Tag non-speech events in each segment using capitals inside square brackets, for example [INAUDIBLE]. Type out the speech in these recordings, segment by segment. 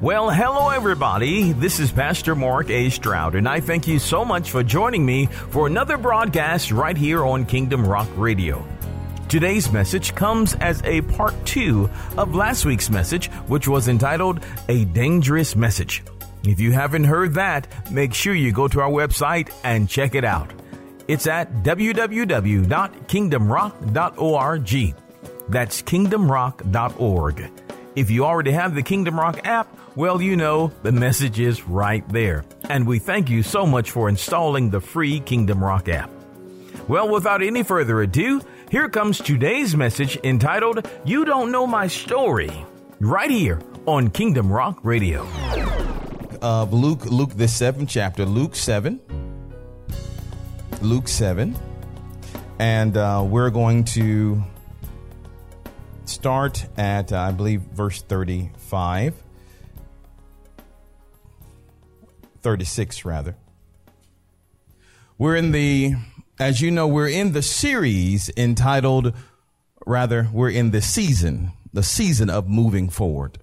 Well, hello everybody. This is Pastor Mark A. Stroud, and I thank you so much for joining me for another broadcast right here on Kingdom Rock Radio. Today's message comes as a part two of last week's message, which was entitled A Dangerous Message. If you haven't heard that, make sure you go to our website and check it out. It's at www.kingdomrock.org. That's kingdomrock.org. If you already have the Kingdom Rock app, well, you know, the message is right there. And we thank you so much for installing the free Kingdom Rock app. Well, without any further ado, here comes today's message entitled You Don't Know My Story, right here on Kingdom Rock Radio. Of Luke, Luke, the seventh chapter, Luke 7. Luke 7. And uh, we're going to start at, uh, I believe, verse 35. 36, rather. We're in the, as you know, we're in the series entitled, rather, we're in the season, the season of moving forward.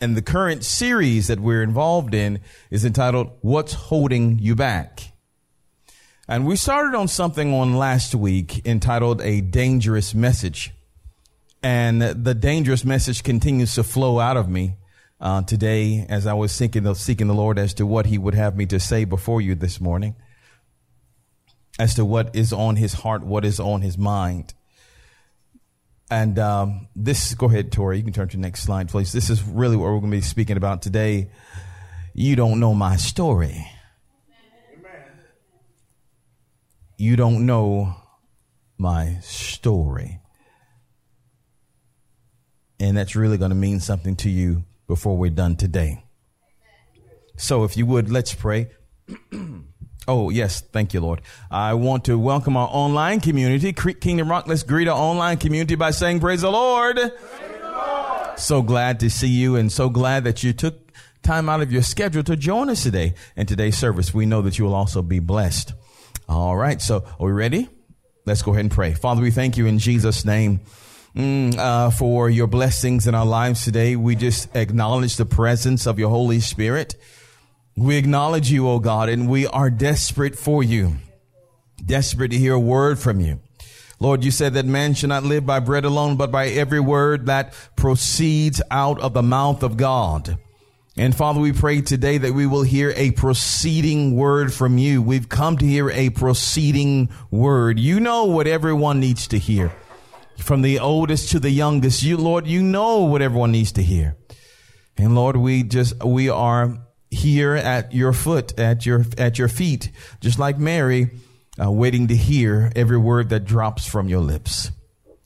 And the current series that we're involved in is entitled, What's Holding You Back? And we started on something on last week entitled A Dangerous Message. And the dangerous message continues to flow out of me uh, today as I was seeking seeking the Lord as to what He would have me to say before you this morning, as to what is on His heart, what is on His mind. And um, this, go ahead, Tori. You can turn to the next slide, please. This is really what we're going to be speaking about today. You don't know my story. Amen. You don't know my story. And that's really going to mean something to you before we're done today. So if you would, let's pray. [CLEARS THROAT] oh, yes. Thank you, Lord. I want to welcome our online community, Creek Kingdom Rock. Let's greet our online community by saying, Praise the Lord. Praise the Lord. So glad to see you and so glad that you took time out of your schedule to join us today in today's service. We know that you will also be blessed. All right. So are we ready? Let's go ahead and pray. Father, we thank you in Jesus' name mm, uh, for your blessings in our lives today. We just acknowledge the presence of your Holy Spirit. We acknowledge you, O God, and we are desperate for you, desperate to hear a word from you. Lord, you said that man should not live by bread alone, but by every word that proceeds out of the mouth of God. And Father, we pray today that we will hear a proceeding word from you. We've come to hear a proceeding word. You know what everyone needs to hear from the oldest to the youngest. You, Lord, you know what everyone needs to hear. And Lord, we just, we are here at your foot, at your, at your feet, just like Mary, uh, waiting to hear every word that drops from your lips.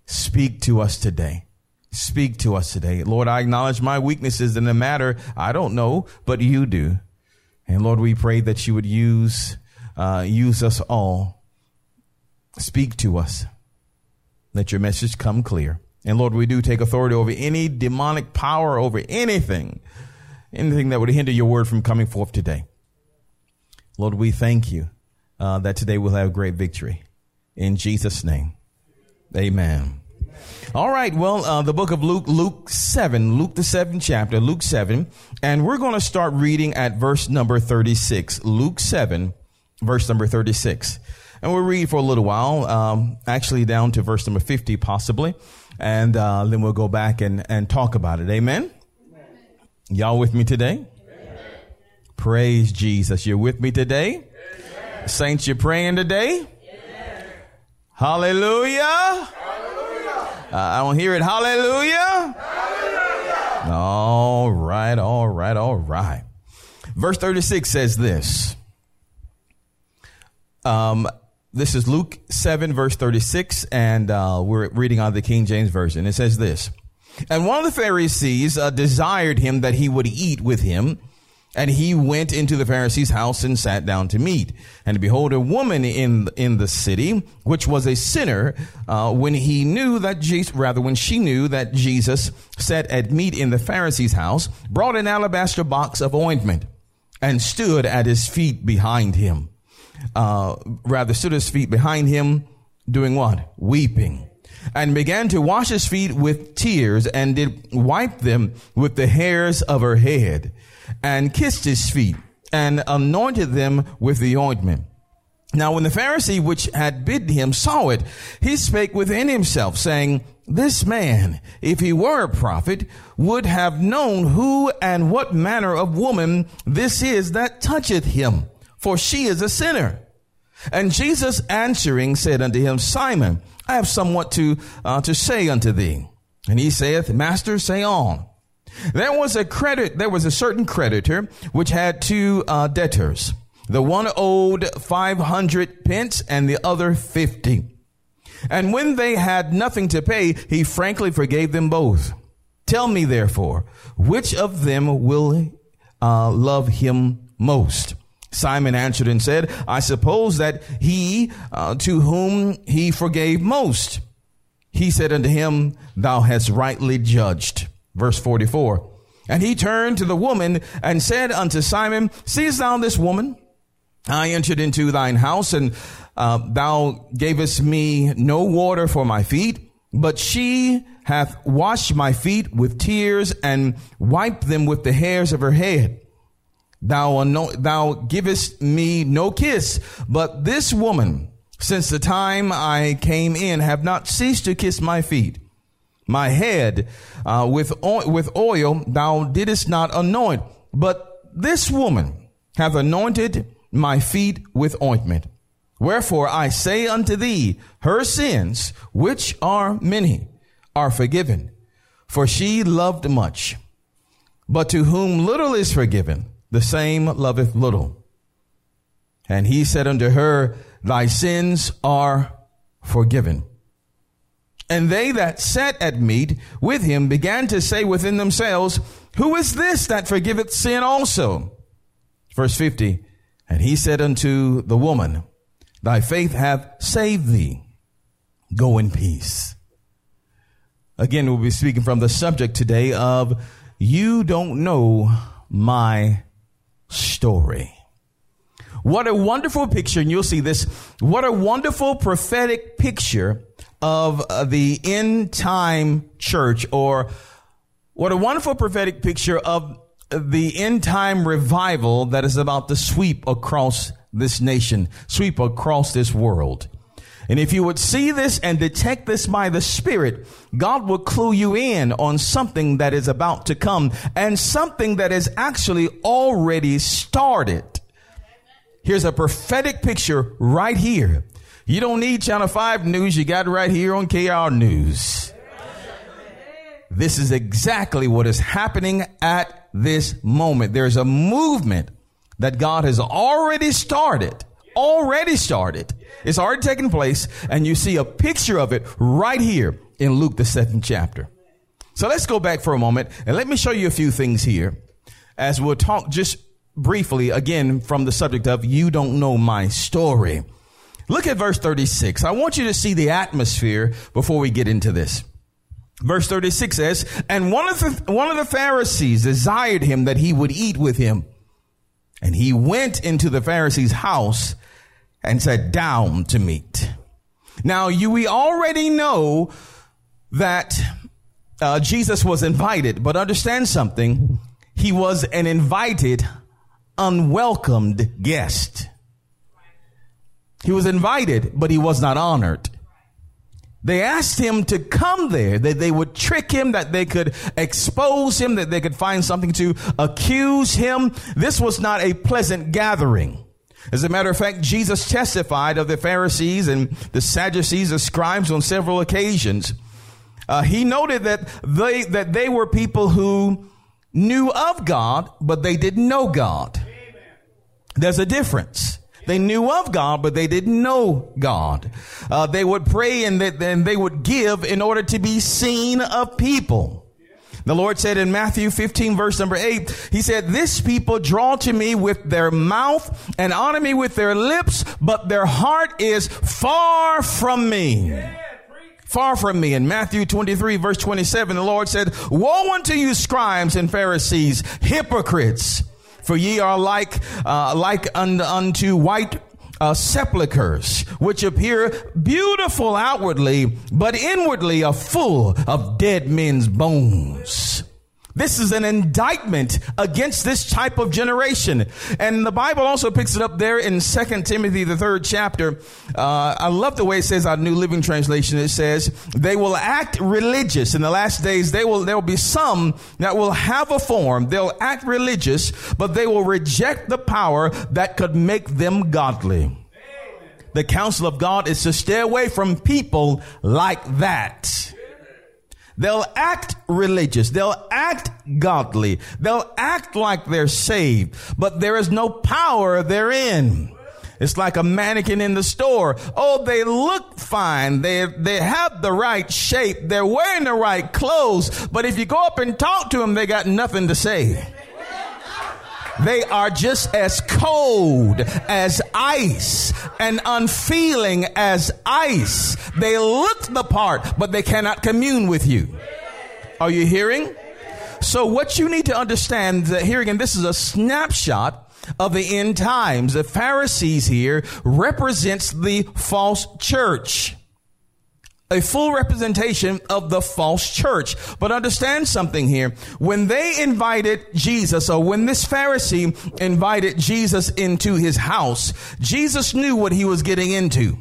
Speak to us today. Speak to us today. Lord, I acknowledge my weaknesses in the matter. I don't know, but you do. And Lord, we pray that you would use, uh, use us all. Speak to us. Let your message come clear. And Lord, we do take authority over any demonic power over anything, anything that would hinder your word from coming forth today. Lord, we thank you uh, that today we'll have great victory. In Jesus' name, amen. All right. Well, uh, the book of Luke, Luke 7, Luke the seventh chapter, Luke 7, and we're going to start reading at verse number 36. Luke 7, verse number 36. And we'll read for a little while, um, actually down to verse number 50 possibly. And uh, then we'll go back and, and talk about it. Amen? Amen. Y'all with me today? Amen. Praise Jesus. You're with me today? Amen. Saints, you're praying today? Hallelujah. Hallelujah. Uh, I don't hear it. Hallelujah. Hallelujah. All right, all right, all right. Verse 36 says this. Um, this is Luke 7, verse 36, and uh, we're reading out of the King James Version. It says this And one of the Pharisees uh, desired him that he would eat with him. And he went into the Pharisee's house and sat down to meat. And behold, a woman in in the city, which was a sinner, uh, when he knew that Jesus, rather when she knew that Jesus sat at meat in the Pharisee's house, brought an alabaster box of ointment and stood at his feet behind him uh, rather stood his feet behind him, doing what? Weeping. and began to wash his feet with tears and did wipe them with the hairs of her head and kissed his feet and anointed them with the ointment. Now, when the Pharisee which had bidden him saw it, he spake within himself, saying, This man, if he were a prophet, would have known who and what manner of woman this is that toucheth him, for she is a sinner. And Jesus answering said unto him, Simon, I have somewhat to, uh, to say unto thee. And he saith, Master, say on. There was a credit, there was a certain creditor which had two uh, debtors. The one owed 500 pence and the other 50. And when they had nothing to pay, he frankly forgave them both. Tell me therefore, which of them will uh, love him most? Simon answered and said, I suppose that he uh, to whom he forgave most. He said unto him, Thou hast rightly judged. Verse 44. And he turned to the woman and said unto Simon, Seest thou this woman? I entered into thine house and uh, thou gavest me no water for my feet, but she hath washed my feet with tears and wiped them with the hairs of her head. Thou, thou givest me no kiss, but this woman, since the time I came in, have not ceased to kiss my feet. My head uh, with, with oil thou didst not anoint, but this woman hath anointed my feet with ointment. Wherefore I say unto thee, her sins, which are many, are forgiven, for she loved much. But to whom little is forgiven, the same loveth little. And he said unto her, Thy sins are forgiven. And they that sat at meat with him began to say within themselves, Who is this that forgiveth sin also? Verse 50. And he said unto the woman, Thy faith hath saved thee. Go in peace. Again, we'll be speaking from the subject today of You Don't Know My Story. What a wonderful picture, and you'll see this. What a wonderful prophetic picture of uh, the end time church, or what a wonderful prophetic picture of the end time revival that is about to sweep across this nation, sweep across this world. And if you would see this and detect this by the Spirit, God will clue you in on something that is about to come and something that is actually already started. Here's a prophetic picture right here. You don't need Channel 5 news. You got it right here on KR News. This is exactly what is happening at this moment. There's a movement that God has already started, already started. It's already taken place, and you see a picture of it right here in Luke, the seventh chapter. So let's go back for a moment and let me show you a few things here as we'll talk just briefly again from the subject of you don't know my story. Look at verse 36. I want you to see the atmosphere before we get into this. Verse 36 says, And one of the, one of the Pharisees desired him that he would eat with him. And he went into the Pharisee's house and sat down to meat. Now, you, we already know that uh, Jesus was invited, but understand something. He was an invited, unwelcomed guest. He was invited, but he was not honored. They asked him to come there, that they would trick him, that they could expose him, that they could find something to accuse him. This was not a pleasant gathering. As a matter of fact, Jesus testified of the Pharisees and the Sadducees, the scribes on several occasions. Uh, he noted that they, that they were people who knew of God, but they didn't know God. There's a difference. They knew of God, but they didn't know God. Uh, they would pray and, they, and they would give in order to be seen of people. The Lord said in Matthew 15 verse number 8, He said, This people draw to me with their mouth and honor me with their lips, but their heart is far from me. Far from me. In Matthew 23 verse 27, the Lord said, Woe unto you scribes and Pharisees, hypocrites! For ye are like, uh, like unto white uh, sepulchres, which appear beautiful outwardly, but inwardly are full of dead men's bones. This is an indictment against this type of generation. And the Bible also picks it up there in Second Timothy, the third chapter. Uh, I love the way it says our New Living Translation. It says, they will act religious in the last days. They will, there will be some that will have a form. They'll act religious, but they will reject the power that could make them godly. The counsel of God is to stay away from people like that. They'll act religious. They'll act godly. They'll act like they're saved, but there is no power therein. It's like a mannequin in the store. Oh, they look fine. They, they have the right shape. They're wearing the right clothes. But if you go up and talk to them, they got nothing to say. They are just as cold as ice and unfeeling as ice. They look the part, but they cannot commune with you. Are you hearing? So what you need to understand that here again, this is a snapshot of the end times. The Pharisees here represents the false church a full representation of the false church. But understand something here. When they invited Jesus, or when this Pharisee invited Jesus into his house, Jesus knew what he was getting into.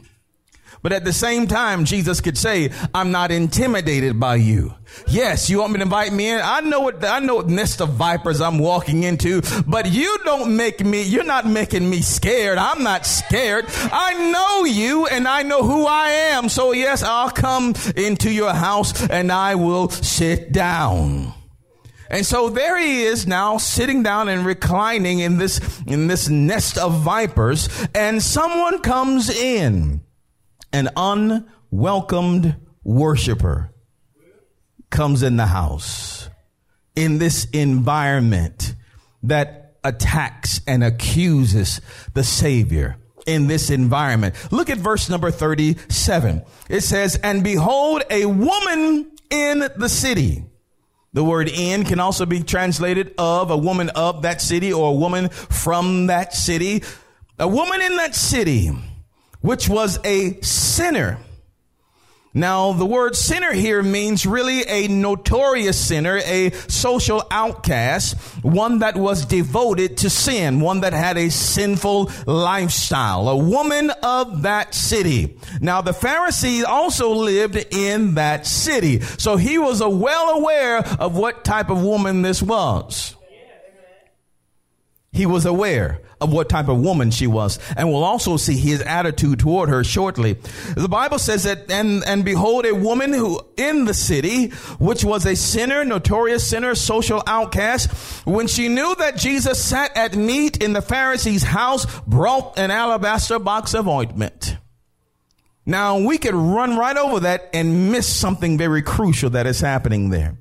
But at the same time, Jesus could say, I'm not intimidated by you. Yes, you want me to invite me in? I know what, I know what nest of vipers I'm walking into, but you don't make me, you're not making me scared. I'm not scared. I know you and I know who I am. So yes, I'll come into your house and I will sit down. And so there he is now sitting down and reclining in this, in this nest of vipers and someone comes in an unwelcomed worshiper comes in the house in this environment that attacks and accuses the Savior in this environment. Look at verse number 37. It says, And behold, a woman in the city. The word in can also be translated of a woman of that city or a woman from that city. A woman in that city which was a sinner. Now, the word sinner here means really a notorious sinner, a social outcast, one that was devoted to sin, one that had a sinful lifestyle, a woman of that city. Now, the Pharisee also lived in that city, so he was well aware of what type of woman this was. He was aware of what type of woman she was. And we'll also see his attitude toward her shortly. The Bible says that, and, and behold, a woman who in the city, which was a sinner, notorious sinner, social outcast, when she knew that Jesus sat at meat in the Pharisee's house, brought an alabaster box of ointment. Now we could run right over that and miss something very crucial that is happening there.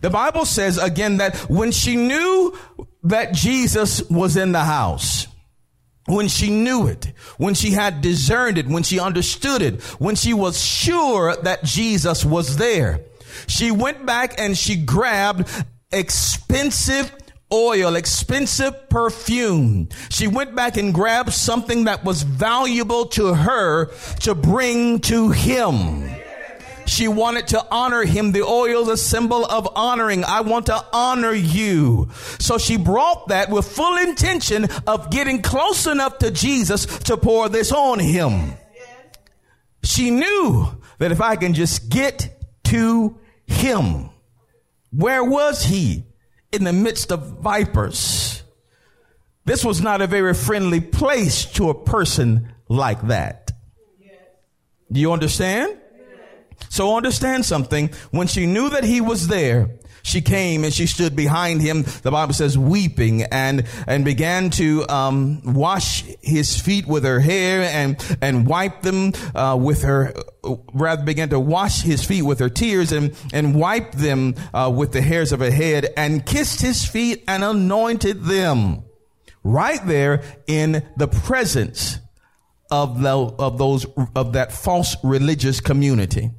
The Bible says again that when she knew that Jesus was in the house, when she knew it, when she had discerned it, when she understood it, when she was sure that Jesus was there, she went back and she grabbed expensive oil, expensive perfume. She went back and grabbed something that was valuable to her to bring to him. She wanted to honor him. The oil is a symbol of honoring. I want to honor you. So she brought that with full intention of getting close enough to Jesus to pour this on him. She knew that if I can just get to him, where was he? In the midst of vipers. This was not a very friendly place to a person like that. Do you understand? So understand something. When she knew that he was there, she came and she stood behind him. The Bible says weeping and, and began to, um, wash his feet with her hair and, and wipe them, uh, with her, rather began to wash his feet with her tears and, and wipe them, uh, with the hairs of her head and kissed his feet and anointed them right there in the presence of the, of those, of that false religious community.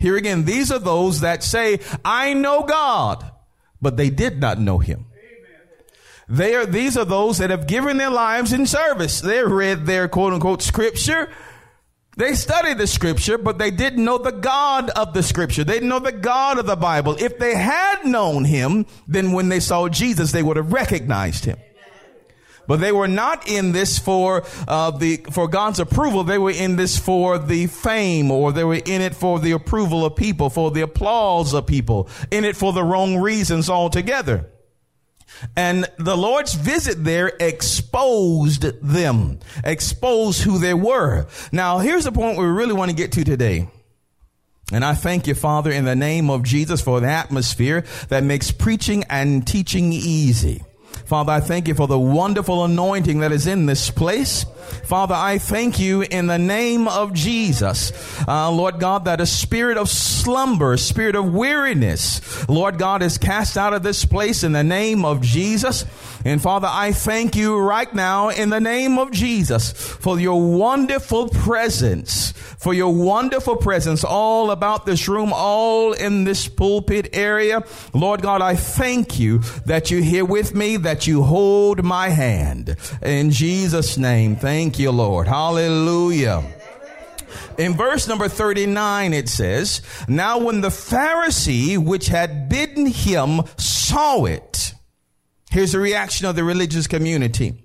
Here again, these are those that say, I know God, but they did not know him. They are, these are those that have given their lives in service. They read their quote unquote scripture. They studied the scripture, but they didn't know the God of the scripture. They didn't know the God of the Bible. If they had known him, then when they saw Jesus, they would have recognized him. But they were not in this for uh, the for God's approval. They were in this for the fame, or they were in it for the approval of people, for the applause of people, in it for the wrong reasons altogether. And the Lord's visit there exposed them, exposed who they were. Now, here's the point we really want to get to today. And I thank you, Father, in the name of Jesus for the atmosphere that makes preaching and teaching easy. Father, I thank you for the wonderful anointing that is in this place. Father, I thank you in the name of Jesus, uh, Lord God, that a spirit of slumber, spirit of weariness, Lord God, is cast out of this place in the name of Jesus. And Father, I thank you right now in the name of Jesus for your wonderful presence, for your wonderful presence all about this room, all in this pulpit area. Lord God, I thank you that you're here with me, that you hold my hand. In Jesus' name, thank you, Lord. Hallelujah. In verse number 39, it says, Now when the Pharisee which had bidden him saw it, Here's the reaction of the religious community.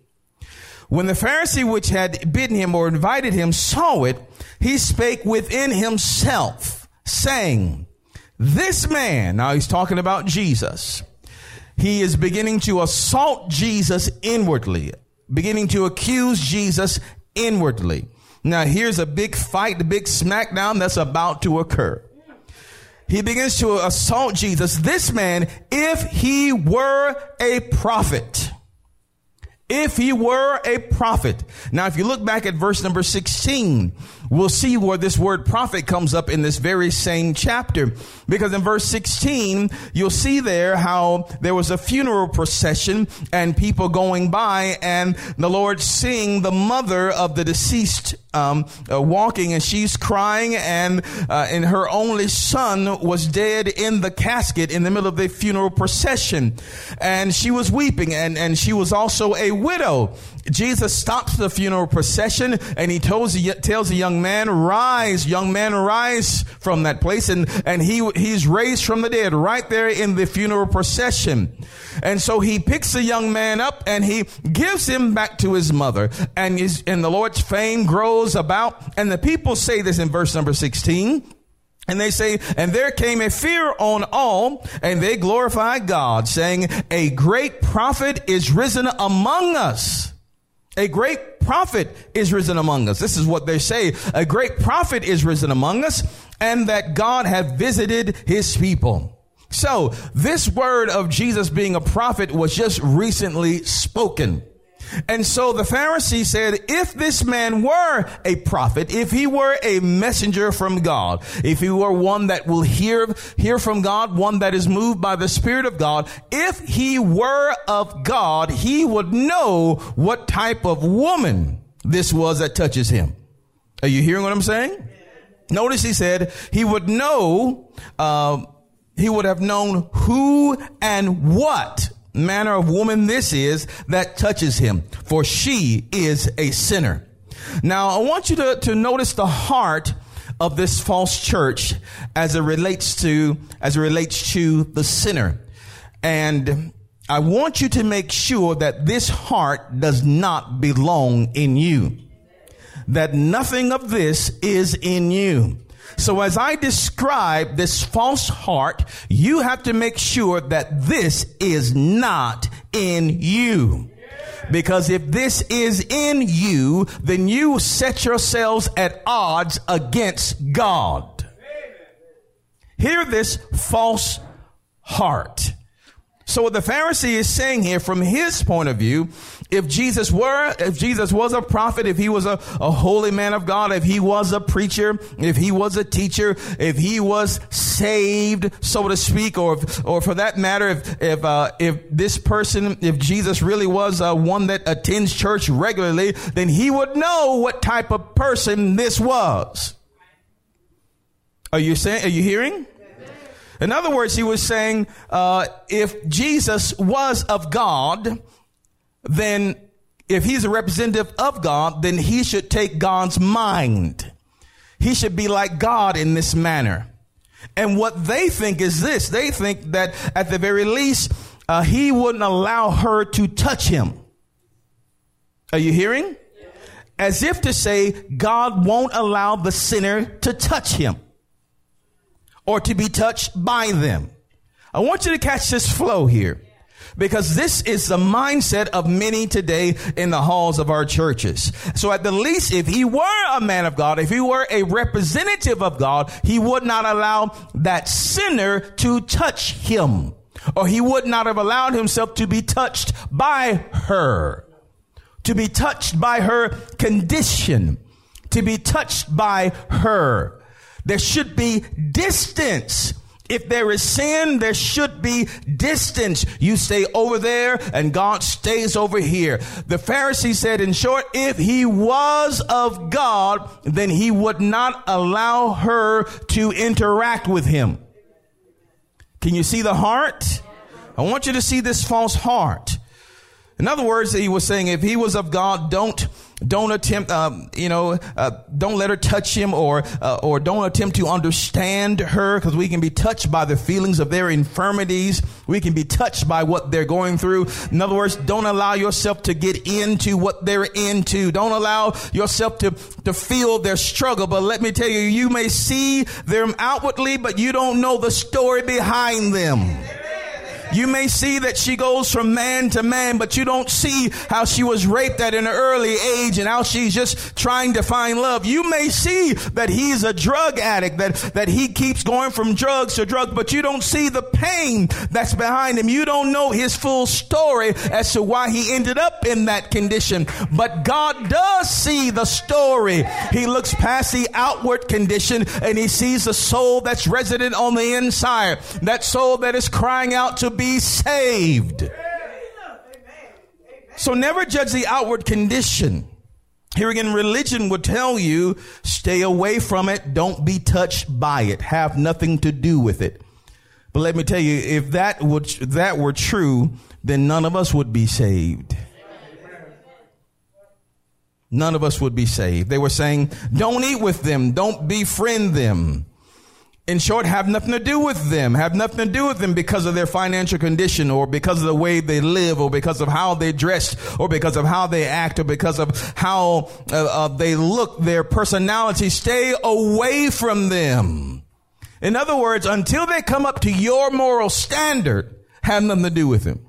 When the Pharisee which had bidden him or invited him saw it, he spake within himself, saying, This man, now he's talking about Jesus, he is beginning to assault Jesus inwardly, beginning to accuse Jesus inwardly. Now here's a big fight, the big smackdown that's about to occur he begins to assault Jesus. This man, if he were a prophet, if he were a prophet. Now, if you look back at verse number 16, we'll see where this word prophet comes up in this very same chapter. Because in verse 16, you'll see there how there was a funeral procession and people going by and the Lord seeing the mother of the deceased um, uh, walking and she's crying and uh, and her only son was dead in the casket in the middle of the funeral procession and she was weeping and and she was also a widow Jesus stops the funeral procession and he tells, tells the young man, rise, young man, rise from that place. And, and he, he's raised from the dead right there in the funeral procession. And so he picks the young man up and he gives him back to his mother and his, and the Lord's fame grows about. And the people say this in verse number 16. And they say, and there came a fear on all, and they glorified God, saying, a great prophet is risen among us a great prophet is risen among us. This is what they say. A great prophet is risen among us and that God hath visited his people. So this word of Jesus being a prophet was just recently spoken. And so the Pharisee said, if this man were a prophet, if he were a messenger from God, if he were one that will hear, hear from God, one that is moved by the Spirit of God, if he were of God, he would know what type of woman this was that touches him. Are you hearing what I'm saying? Notice he said he would know, uh, he would have known who and what manner of woman this is that touches him, for she is a sinner. Now, I want you to, to notice the heart of this false church as it relates to, as it relates to the sinner. And I want you to make sure that this heart does not belong in you. That nothing of this is in you. So as I describe this false heart, you have to make sure that this is not in you. Because if this is in you, then you set yourselves at odds against God. Hear this false heart. So what the Pharisee is saying here from his point of view if Jesus were, if Jesus was a prophet, if he was a, a holy man of God, if he was a preacher, if he was a teacher, if he was saved, so to speak, or, or for that matter, if, if, uh, if this person, if Jesus really was uh, one that attends church regularly, then he would know what type of person this was. Are you saying, are you hearing? In other words, he was saying, uh, if Jesus was of God, then if he's a representative of God, then he should take God's mind. He should be like God in this manner. And what they think is this they think that at the very least, uh, he wouldn't allow her to touch him. Are you hearing? As if to say, God won't allow the sinner to touch him or to be touched by them. I want you to catch this flow here because this is the mindset of many today in the halls of our churches. So at the least, if he were a man of God, if he were a representative of God, he would not allow that sinner to touch him or he would not have allowed himself to be touched by her, to be touched by her condition, to be touched by her. There should be distance if there is sin, there should be distance. You stay over there and God stays over here. The Pharisee said, in short, if he was of God, then he would not allow her to interact with him. Can you see the heart? I want you to see this false heart. In other words, he was saying, if he was of God, don't don't attempt, um, you know, uh, don't let her touch him or, uh, or don't attempt to understand her because we can be touched by the feelings of their infirmities. We can be touched by what they're going through. In other words, don't allow yourself to get into what they're into. Don't allow yourself to, to feel their struggle. But let me tell you, you may see them outwardly, but you don't know the story behind them. You may see that she goes from man to man, but you don't see how she was raped at an early age and how she's just trying to find love. You may see that he's a drug addict, that, that he keeps going from drugs to drugs, but you don't see the pain that's behind him. You don't know his full story as to why he ended up in that condition. But God does see the story. He looks past the outward condition and he sees the soul that's resident on the inside. That soul that is crying out to be saved. So never judge the outward condition. Here again, religion would tell you stay away from it. Don't be touched by it. Have nothing to do with it. But let me tell you, if that would, that were true, then none of us would be saved. None of us would be saved. They were saying, don't eat with them. Don't befriend them in short, have nothing to do with them, have nothing to do with them because of their financial condition or because of the way they live or because of how they dress or because of how they act or because of how uh, uh, they look, their personality. Stay away from them. In other words, until they come up to your moral standard, have nothing to do with them.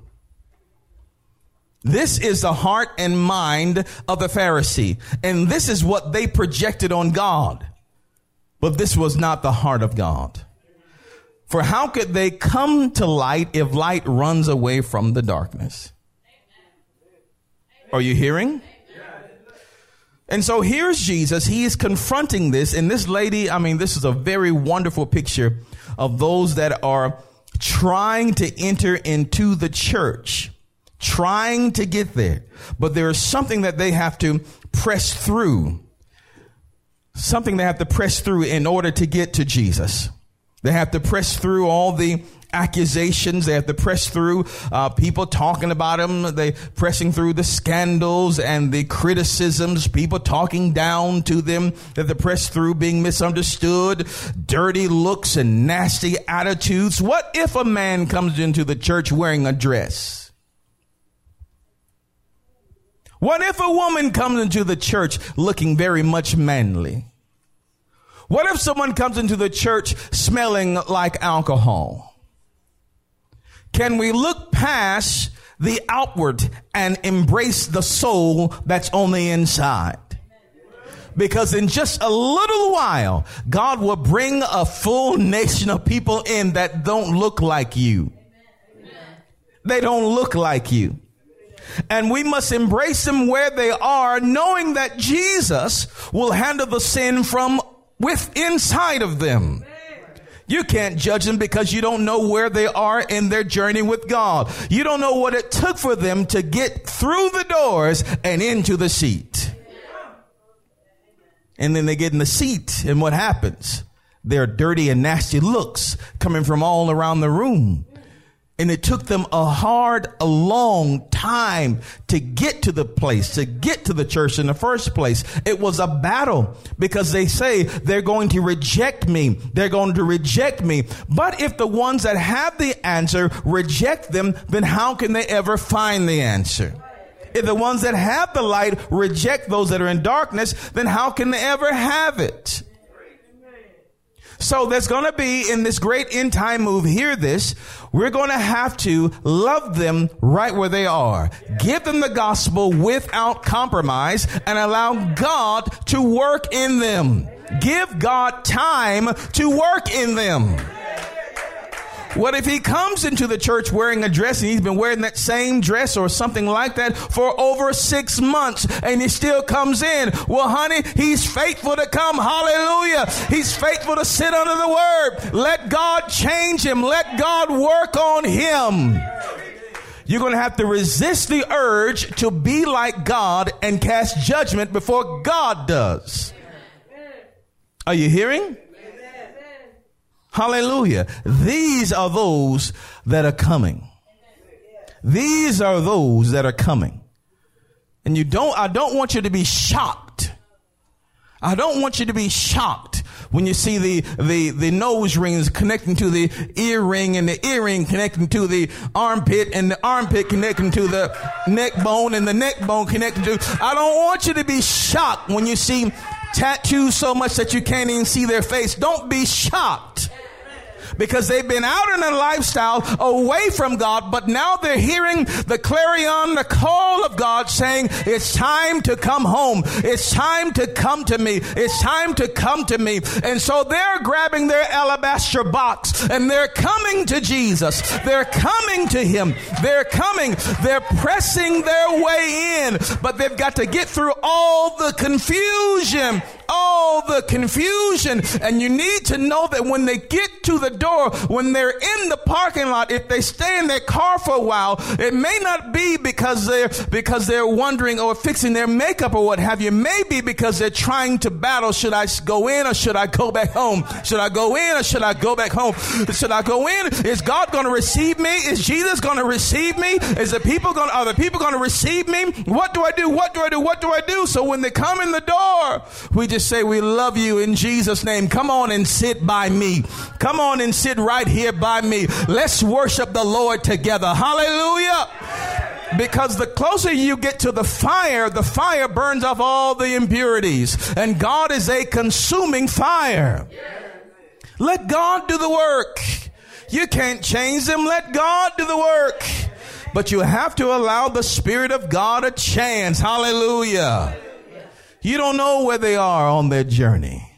This is the heart and mind of the Pharisee. And this is what they projected on God. But this was not the heart of God. For how could they come to light if light runs away from the darkness? Are you hearing? And so here's Jesus. He is confronting this. And this lady, I mean, this is a very wonderful picture of those that are trying to enter into the church, trying to get there. But there is something that they have to press through something they have to press through in order to get to Jesus. They have to press through all the accusations. They have to press through uh, people talking about them. They pressing through the scandals and the criticisms. People talking down to them. They press through being misunderstood, dirty looks and nasty attitudes. What if a man comes into the church wearing a dress? What if a woman comes into the church looking very much manly? What if someone comes into the church smelling like alcohol? Can we look past the outward and embrace the soul that's on the inside? Because in just a little while, God will bring a full nation of people in that don't look like you. They don't look like you. And we must embrace them where they are, knowing that Jesus will handle the sin from with inside of them. You can't judge them because you don't know where they are in their journey with God. You don't know what it took for them to get through the doors and into the seat. And then they get in the seat and what happens? Their dirty and nasty looks coming from all around the room. And it took them a hard, a long time to get to the place, to get to the church in the first place. It was a battle because they say they're going to reject me. They're going to reject me. But if the ones that have the answer reject them, then how can they ever find the answer? If the ones that have the light reject those that are in darkness, then how can they ever have it? So there's going to be in this great end time move, hear this, we're going to have to love them right where they are. Give them the gospel without compromise and allow God to work in them. Give God time to work in them. What if he comes into the church wearing a dress and he's been wearing that same dress or something like that for over six months and he still comes in? Well, honey, he's faithful to come. Hallelujah. He's faithful to sit under the word. Let God change him. Let God work on him. You're going to have to resist the urge to be like God and cast judgment before God does. Are you hearing? Hallelujah. These are those that are coming. These are those that are coming. And you don't, I don't want you to be shocked. I don't want you to be shocked when you see the, the, the nose rings connecting to the earring and the earring connecting to the armpit and the armpit connecting to the neck bone and the neck bone connecting to. I don't want you to be shocked when you see tattoos so much that you can't even see their face. Don't be shocked because they've been out in a lifestyle away from God, but now they're hearing the clarion, the call of God saying, it's time to come home. It's time to come to me. It's time to come to me. And so they're grabbing their alabaster box and they're coming to Jesus. They're coming to him. They're coming. They're pressing their way in, but they've got to get through all the confusion all the confusion. And you need to know that when they get to the door, when they're in the parking lot, if they stay in their car for a while, it may not be because they're, because they're wondering or fixing their makeup or what have you. Maybe because they're trying to battle. Should I go in or should I go back home? Should I go in or should I go back home? Should I go in? Is God going to receive me? Is Jesus going to receive me? Is the people going, are the people going to receive me? What do I do? What do I do? What do I do? So when they come in the door, we just just say, We love you in Jesus' name. Come on and sit by me. Come on and sit right here by me. Let's worship the Lord together. Hallelujah. Because the closer you get to the fire, the fire burns off all the impurities. And God is a consuming fire. Let God do the work. You can't change them. Let God do the work. But you have to allow the Spirit of God a chance. Hallelujah. You don't know where they are on their journey.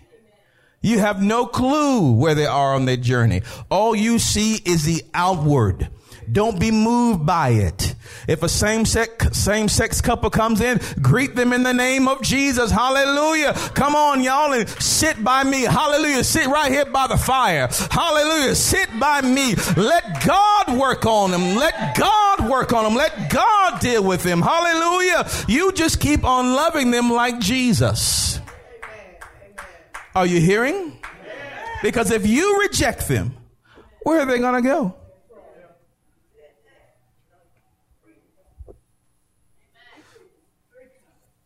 You have no clue where they are on their journey. All you see is the outward. Don't be moved by it. If a same sex, same sex couple comes in, greet them in the name of Jesus. Hallelujah. Come on, y'all, and sit by me. Hallelujah. Sit right here by the fire. Hallelujah. Sit by me. Let God work on them. Let God work on them. Let God deal with them. Hallelujah. You just keep on loving them like Jesus. Are you hearing? Because if you reject them, where are they going to go?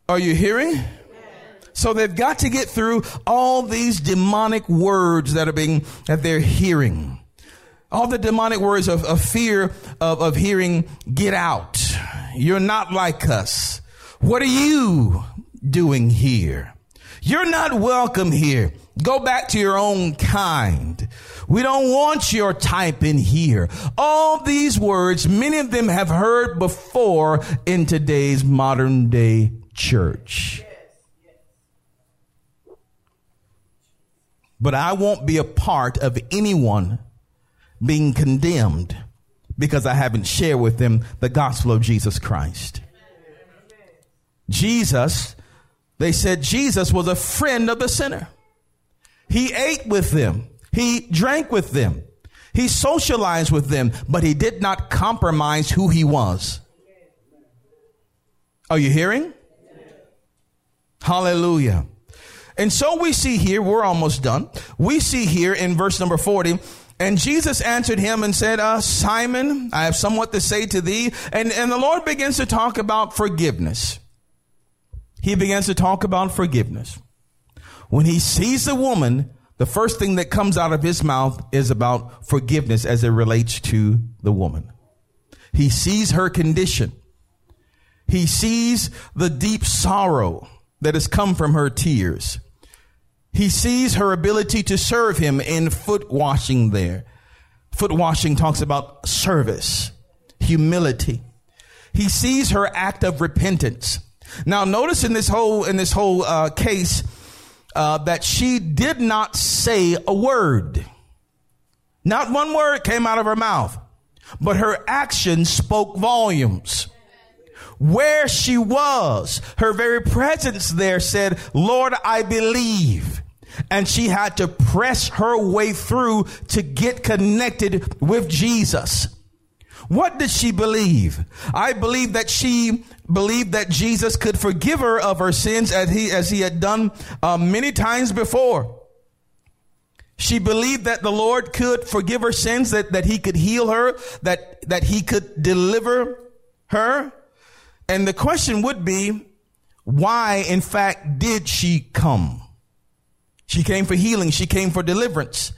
Are you hearing? So they've got to get through all these demonic words that are being, that they're hearing. All the demonic words of, of fear of, of hearing, get out. You're not like us. What are you doing here? You're not welcome here. Go back to your own kind. We don't want your type in here. All these words, many of them have heard before in today's modern day church. But I won't be a part of anyone being condemned because I haven't shared with them the gospel of Jesus Christ. Jesus, they said Jesus was a friend of the sinner. He ate with them. He drank with them. He socialized with them, but he did not compromise who he was. Are you hearing? Hallelujah. And so we see here, we're almost done. We see here in verse number 40, And Jesus answered him and said, uh, Simon, I have somewhat to say to thee. And, and the Lord begins to talk about forgiveness. He begins to talk about forgiveness. When he sees the woman, the first thing that comes out of his mouth is about forgiveness as it relates to the woman. He sees her condition. He sees the deep sorrow that has come from her tears. He sees her ability to serve him in foot washing there. Foot washing talks about service, humility. He sees her act of repentance. Now notice in this whole, in this whole, uh, case, uh, that she did not say a word. Not one word came out of her mouth, but her actions spoke volumes where she was, her very presence there said, Lord, I believe and she had to press her way through to get connected with Jesus. What did she believe? I believe that she believed that Jesus could forgive her of her sins as he, as he had done uh, many times before. She believed that the Lord could forgive her sins, that, that he could heal her, that, that he could deliver her. And the question would be, why in fact did she come? She came for healing. She came for deliverance.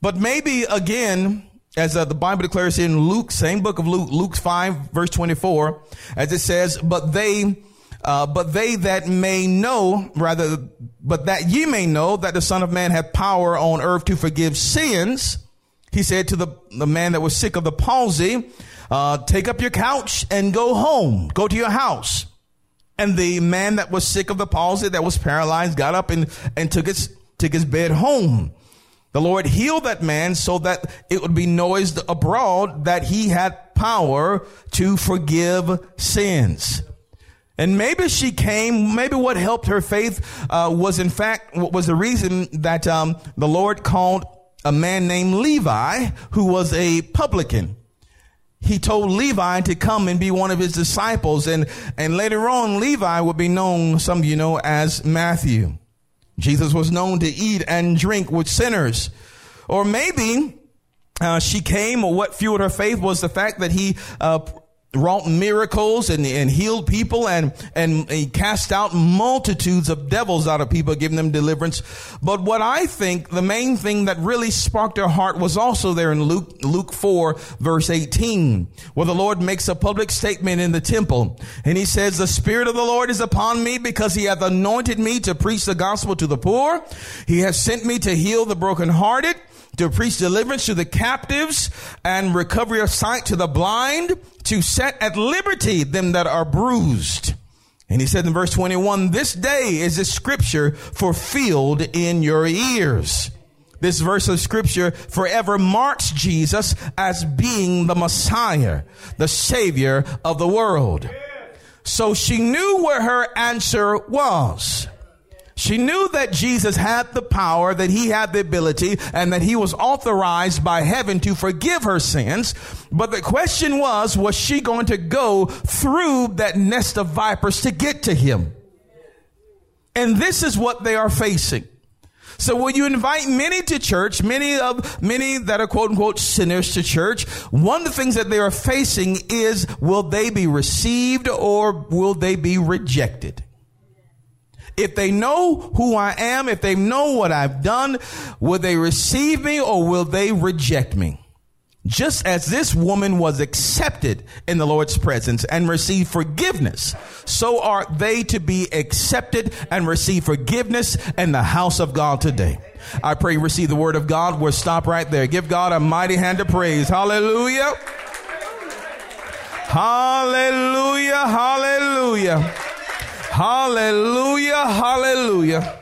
But maybe again, as uh, the Bible declares in Luke, same book of Luke, Luke 5 verse 24, as it says, but they, uh, but they that may know, rather, but that ye may know that the Son of Man hath power on earth to forgive sins. He said to the, the man that was sick of the palsy, uh, take up your couch and go home, go to your house. And the man that was sick of the palsy, that was paralyzed, got up and, and took his, took his bed home. The Lord healed that man so that it would be noised abroad that he had power to forgive sins. And maybe she came, maybe what helped her faith uh, was in fact, what was the reason that um, the Lord called a man named Levi, who was a publican he told Levi to come and be one of his disciples. And, and later on, Levi would be known, some of you know, as Matthew. Jesus was known to eat and drink with sinners. Or maybe uh, she came, or what fueled her faith was the fact that he uh, wrought miracles and, and healed people and, and he cast out multitudes of devils out of people, giving them deliverance. But what I think the main thing that really sparked her heart was also there in Luke, Luke 4 verse 18, where the Lord makes a public statement in the temple. And he says, the Spirit of the Lord is upon me because he hath anointed me to preach the gospel to the poor. He has sent me to heal the brokenhearted to preach deliverance to the captives and recovery of sight to the blind, to set at liberty them that are bruised. And he said in verse 21, this day is the scripture fulfilled in your ears. This verse of scripture forever marks Jesus as being the Messiah, the savior of the world. So she knew where her answer was. She knew that Jesus had the power, that he had the ability, and that he was authorized by heaven to forgive her sins. But the question was, was she going to go through that nest of vipers to get to him? And this is what they are facing. So when you invite many to church, many of, many that are quote unquote sinners to church, one of the things that they are facing is, will they be received or will they be rejected? If they know who I am, if they know what I've done, will they receive me or will they reject me? Just as this woman was accepted in the Lord's presence and received forgiveness, so are they to be accepted and receive forgiveness in the house of God today. I pray you receive the word of God. We'll stop right there. Give God a mighty hand of praise. Hallelujah. Hallelujah. Hallelujah. Hallelujah, hallelujah.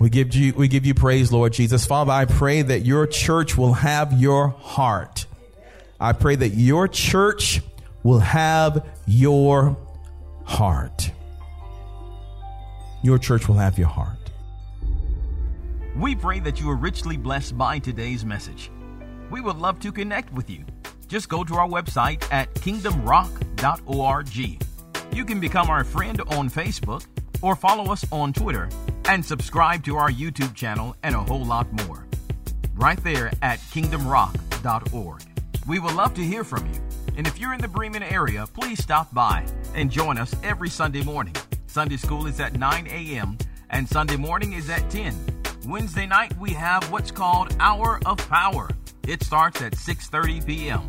We give you, we give you praise, Lord Jesus. Father, I pray that your church will have your heart. I pray that your church will have your heart. Your church will have your heart. We pray that you are richly blessed by today's message. We would love to connect with you just go to our website at kingdomrock.org. You can become our friend on Facebook or follow us on Twitter and subscribe to our YouTube channel and a whole lot more. Right there at kingdomrock.org. We would love to hear from you. And if you're in the Bremen area, please stop by and join us every Sunday morning. Sunday school is at 9 a.m. and Sunday morning is at 10. Wednesday night we have what's called Hour of Power. It starts at 6:30 p.m.